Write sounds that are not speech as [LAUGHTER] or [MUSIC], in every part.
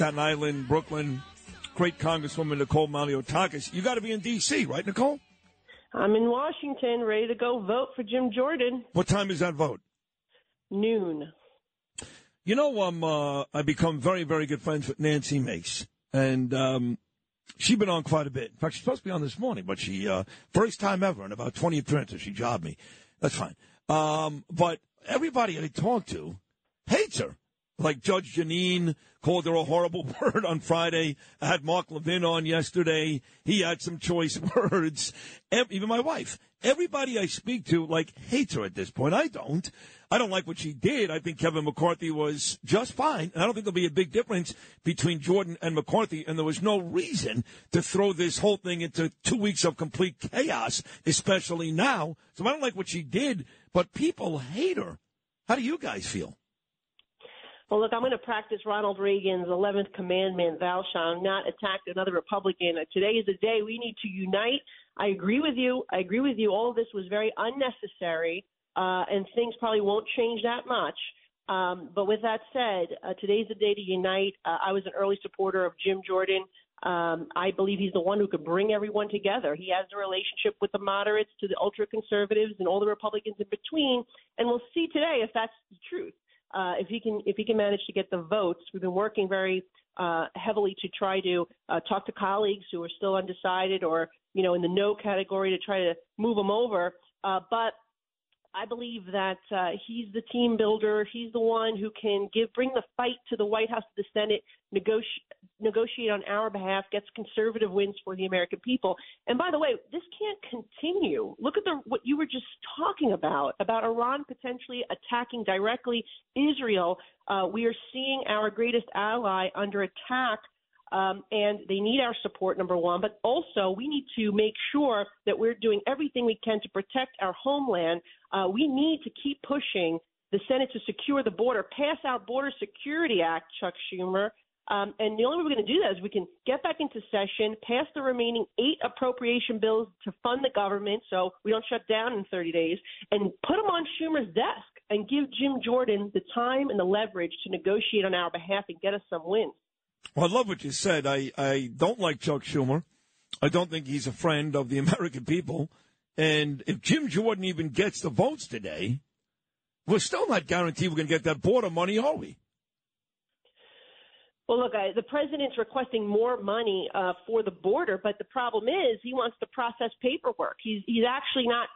Staten Island, Brooklyn. Great Congresswoman Nicole Malliotakis. You got to be in D.C., right, Nicole? I'm in Washington, ready to go vote for Jim Jordan. What time is that vote? Noon. You know, um, uh, I become very, very good friends with Nancy Mace, and um, she's been on quite a bit. In fact, she's supposed to be on this morning, but she uh, first time ever in about twenty appearances, she jobbed me. That's fine. Um, but everybody I talk to hates her. Like Judge Jeanine called her a horrible [LAUGHS] word on Friday. I had Mark Levin on yesterday. He had some choice [LAUGHS] words. Even my wife. Everybody I speak to, like, hates her at this point. I don't. I don't like what she did. I think Kevin McCarthy was just fine. And I don't think there'll be a big difference between Jordan and McCarthy. And there was no reason to throw this whole thing into two weeks of complete chaos, especially now. So I don't like what she did, but people hate her. How do you guys feel? Well, look, I'm going to practice Ronald Reagan's 11th commandment, thou shalt not attack another Republican. Today is the day we need to unite. I agree with you. I agree with you. All of this was very unnecessary, uh, and things probably won't change that much. Um, but with that said, uh, today's the day to unite. Uh, I was an early supporter of Jim Jordan. Um, I believe he's the one who could bring everyone together. He has a relationship with the moderates to the ultra conservatives and all the Republicans in between, and we'll see today if that's the uh, if he can if he can manage to get the votes. We've been working very uh, heavily to try to uh, talk to colleagues who are still undecided or you know in the no category to try to move them over. Uh, but I believe that uh, he's the team builder. He's the one who can give bring the fight to the White House, to the Senate, negotiate negotiate on our behalf, gets conservative wins for the American people. And by the way, this can't continue. Look at the what you were just talking about about Iran potentially attacking directly Israel. Uh, we are seeing our greatest ally under attack um, and they need our support, number one, but also we need to make sure that we're doing everything we can to protect our homeland. Uh, we need to keep pushing the Senate to secure the border, pass our Border Security Act, Chuck Schumer. Um, and the only way we're going to do that is we can get back into session, pass the remaining eight appropriation bills to fund the government so we don't shut down in 30 days, and put them on Schumer's desk and give Jim Jordan the time and the leverage to negotiate on our behalf and get us some wins. Well, I love what you said. I, I don't like Chuck Schumer. I don't think he's a friend of the [LAUGHS] American people. And if Jim Jordan even gets the votes today, we're still not guaranteed we're going to get that border money, are we? Well, look, I, the president's requesting more money uh, for the border, but the problem is he wants to process paperwork. He's he's actually not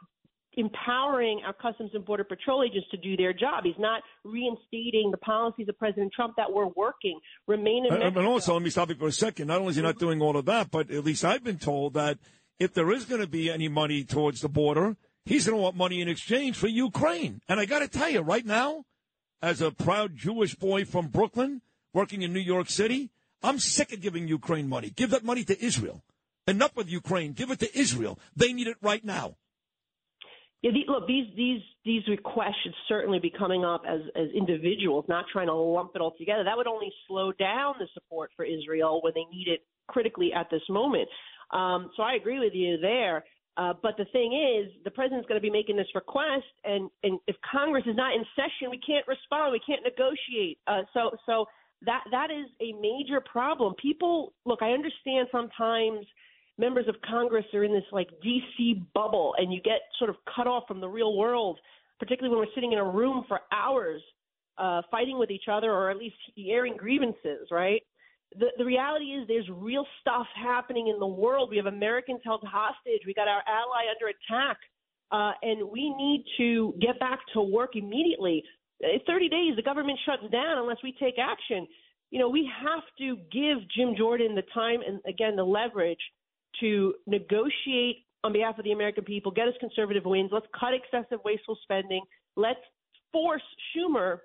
empowering our Customs and Border Patrol agents to do their job. He's not reinstating the policies of President Trump that were working. Remain in uh, Mexico. And also, let me stop you for a second. Not only is he not doing all of that, but at least I've been told that if there is going to be any money towards the border, he's going to want money in exchange for Ukraine. And I got to tell you, right now, as a proud Jewish boy from Brooklyn working in New York City, I'm sick of giving Ukraine money. Give that money to Israel. Enough with Ukraine. Give it to Israel. They need it right now. Yeah, the, look, these these these requests should certainly be coming up as as individuals, not trying to lump it all together. That would only slow down the support for Israel when they need it critically at this moment. Um, so I agree with you there. Uh, but the thing is, the president's going to be making this request, and, and if Congress is not in session, we can't respond, we can't negotiate. Uh, so, so that that is a major problem. People, look, I understand sometimes members of Congress are in this like DC bubble and you get sort of cut off from the real world, particularly when we're sitting in a room for hours uh, fighting with each other or at least airing grievances, right? The, the reality is there's real stuff happening in the world. We have Americans held hostage. We got our ally under attack. Uh, and we need to get back to work immediately. In 30 days, the government shuts down unless we take action. You know, we have to give Jim Jordan the time and, again, the leverage to negotiate on behalf of the American people, get us conservative wins. Let's cut excessive wasteful spending. Let's force Schumer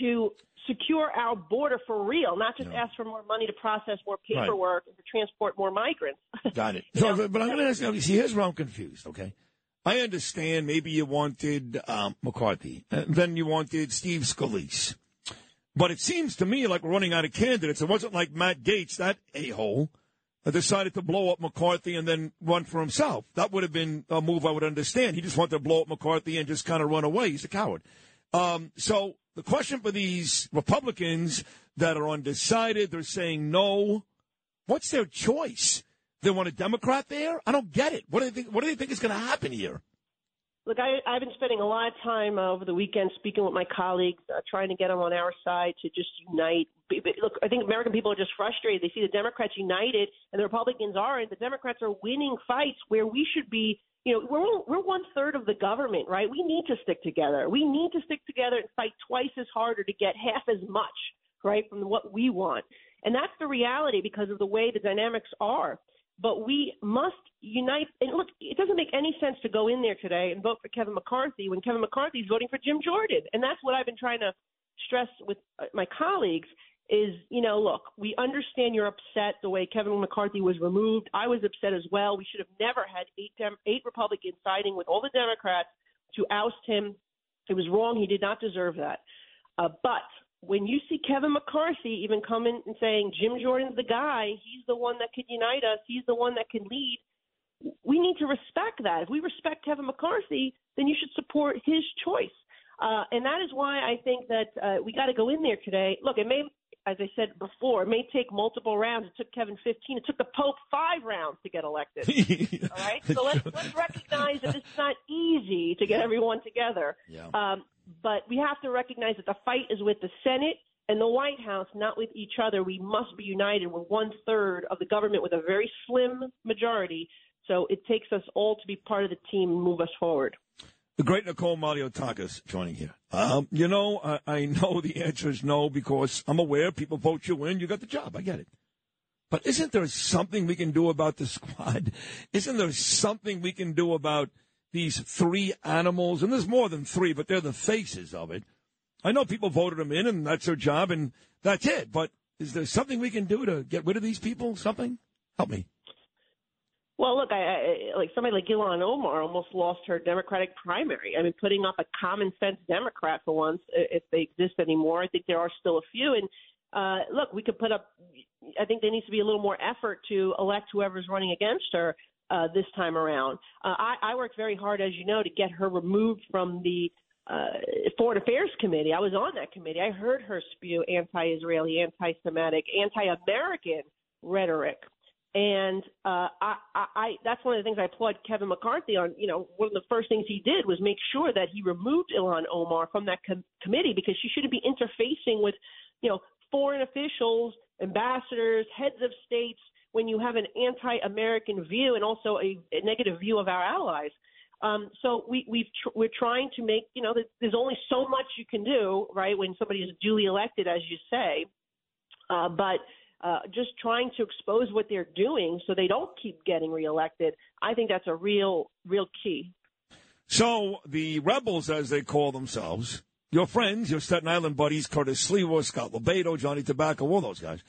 to secure our border for real, not just no. ask for more money to process more paperwork right. and to transport more migrants. Got it. [LAUGHS] so, but I'm going to ask you, see, here's where I'm confused, okay? I understand maybe you wanted um, McCarthy, and then you wanted Steve Scalise. But it seems to me like we're running out of candidates. It wasn't like Matt Gaetz, that a hole, that decided to blow up McCarthy and then run for himself. That would have been a move I would understand. He just wanted to blow up McCarthy and just kind of run away. He's a coward. Um, so the question for these Republicans, that are undecided. They're saying no. What's their choice? They want a Democrat there? I don't get it. What do they think? What do they think is going to happen here? Look, I, I've been spending a lot of time uh, over the weekend speaking with my colleagues, uh, trying to get them on our side to just unite. Look, I think American people are just frustrated. They see the Democrats united and the Republicans aren't. The Democrats are winning fights where we should be. You know, we're we're one third of the government, right? We need to stick together. We need to stick together and fight twice as harder to get half as much, right, from what we want. And that's the reality because of the way the dynamics are. But we must unite. And look, it doesn't make any sense to go in there today and vote for Kevin McCarthy when Kevin McCarthy is voting for Jim Jordan. And that's what I've been trying to stress with uh, my colleagues is, you know, look, we understand you're upset the way Kevin McCarthy was removed. I was upset as well. We should have never had eight Dem- eight Republicans siding with all the Democrats to oust him. It was wrong. He did not deserve that. Uh, but when you see Kevin McCarthy even coming and saying Jim Jordan's the guy, he's the one that can unite us, he's the one that can lead, we need to respect that. If we respect Kevin McCarthy, then you should support his choice. Uh, and that is why I think that uh, we got to go in there today. Look, it may, as I said before, it may take multiple rounds. It took Kevin 15. It took the Pope five rounds to get elected. [LAUGHS] all right, so let's let's recognize that it's not easy to get everyone together. Yeah. Um, but we have to recognize that the fight is with the Senate and the White House, not with each other. We must be united. We're one third of the government with a very slim majority. So it takes us all to be part of the team and move us forward. The great Nicole Malliotakis joining here. Um, you know, I, I know the answer is no because I'm aware people vote you in, you got the job. I get it. But isn't there something we can do about the squad? [LAUGHS] Isn't there something we can do about these three animals, and there's more than three, but they're the faces of it. I know people voted them in, and that's their job, and that's it. But is there something we can do to get rid of these people? Something? Help me. Well, look, I, I like somebody like Ilhan Omar almost lost her Democratic primary. I mean, putting up a common sense Democrat for once, if they exist anymore. I think there are still a few, and uh, look, we could put up. I think there needs to be a little more effort to elect whoever's running against her uh, this time around. Uh, I, I worked very hard, as you know, to get her removed from the uh, Foreign Affairs Committee. I was on that committee. I heard her spew anti-Israeli, anti-Semitic, anti-American rhetoric, and uh, I, I, I, that's one of the things I applaud Kevin McCarthy on. You know, one of the first things he did was make sure that he removed Ilhan Omar from that com- committee because she shouldn't be interfacing with, you know, foreign officials, ambassadors, heads of states when you have an anti-American view and also a, a negative view of our allies. Um, so we, we've tr- we're trying to make you know there's only so much you can do right when somebody is duly elected, as you say, uh, but. Uh, just trying to expose what they're doing so they don't keep getting reelected. I think that's a real, real key. So the rebels, as they call themselves, your friends, your Staten Island buddies, Curtis Sliwa, Scott LoBaido, Johnny Tobacco, all those guys,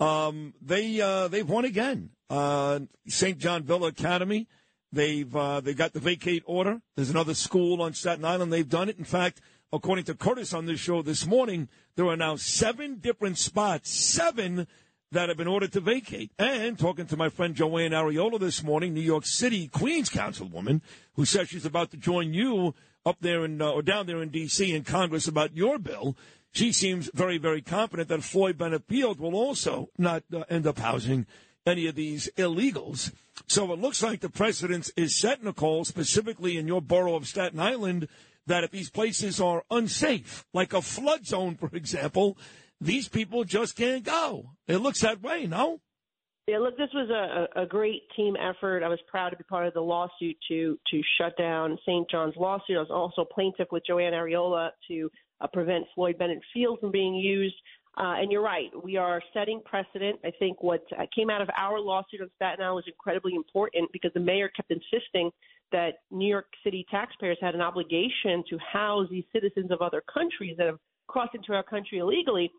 um, they uh, they've won again. Uh, St. John Villa Academy. They've uh, they got the vacate order. There's another school on Staten Island. They've done it. In fact, according to Curtis on this show this morning, there are now seven different spots, seven that have been ordered to vacate. And talking to my friend Joanne Ariola this morning, New York City Queens Councilwoman, who says she's about to join you up there in uh, or down there in D.C. in Congress about your bill she seems very, very confident that Floyd Bennett Field will also not uh, end up housing any of these illegals. So it looks like the precedent is set, Nicole, specifically in your borough of Staten Island, that if these places are unsafe, like a flood zone, for example, these people just can't go. It looks that way, no? Yeah, look, this was a, a great team effort. I was proud to be part of the lawsuit to to shut down St. John's lawsuit. I was also plaintiff with Joanne Ariola to uh, prevent Floyd Bennett Field from being used. Uh, and you're right, we are setting precedent. I think what uh, came out of our lawsuit on Staten Island was incredibly important because the mayor kept insisting that New York City taxpayers had an obligation to house these citizens of other countries that have crossed into our country illegally.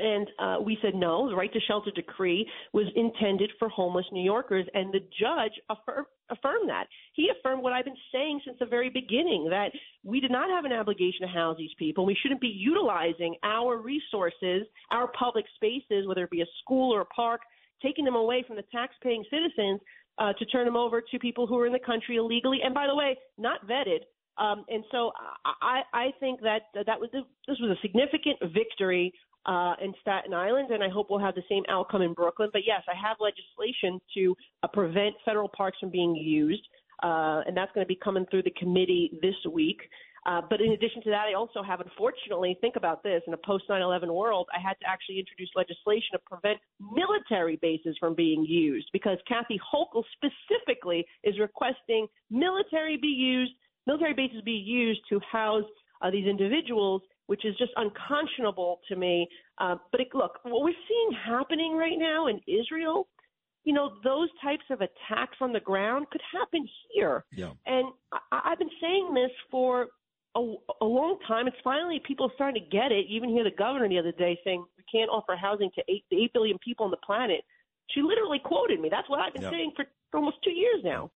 And uh, we said no. The right to shelter decree was intended for homeless New Yorkers, and the judge affirmed, affirmed that. He affirmed what I've been saying since the very beginning that we did not have an obligation to house these people. We shouldn't be utilizing our resources, our public spaces, whether it be a school or a park, taking them away from the tax-paying citizens uh, to turn them over to people who are in the country illegally, and by the way, not vetted. Um, and so I, I think that that was this was a significant victory uh, in Staten Island, and I hope we'll have the same outcome in Brooklyn. But yes, I have legislation to uh, prevent federal parks from being used, uh, and that's going to be coming through the committee this week. Uh, but in addition to that, I also have, unfortunately, think about this in a post 9 11 world, I had to actually introduce legislation to prevent military bases from being used because Kathy Hochul specifically is requesting military be used, military bases be used to house uh, these individuals, which is just unconscionable to me. Uh, but it, look, what we're seeing happening right now in Israel you know, those types of attacks on the ground could happen here. Yeah. And I, I've been saying this for a, a long time. It's finally people starting to get it. even hear the governor the other day saying we can't offer housing to eight, eight billion people on the planet. She literally quoted me. That's what I've been saying for, for almost two years now.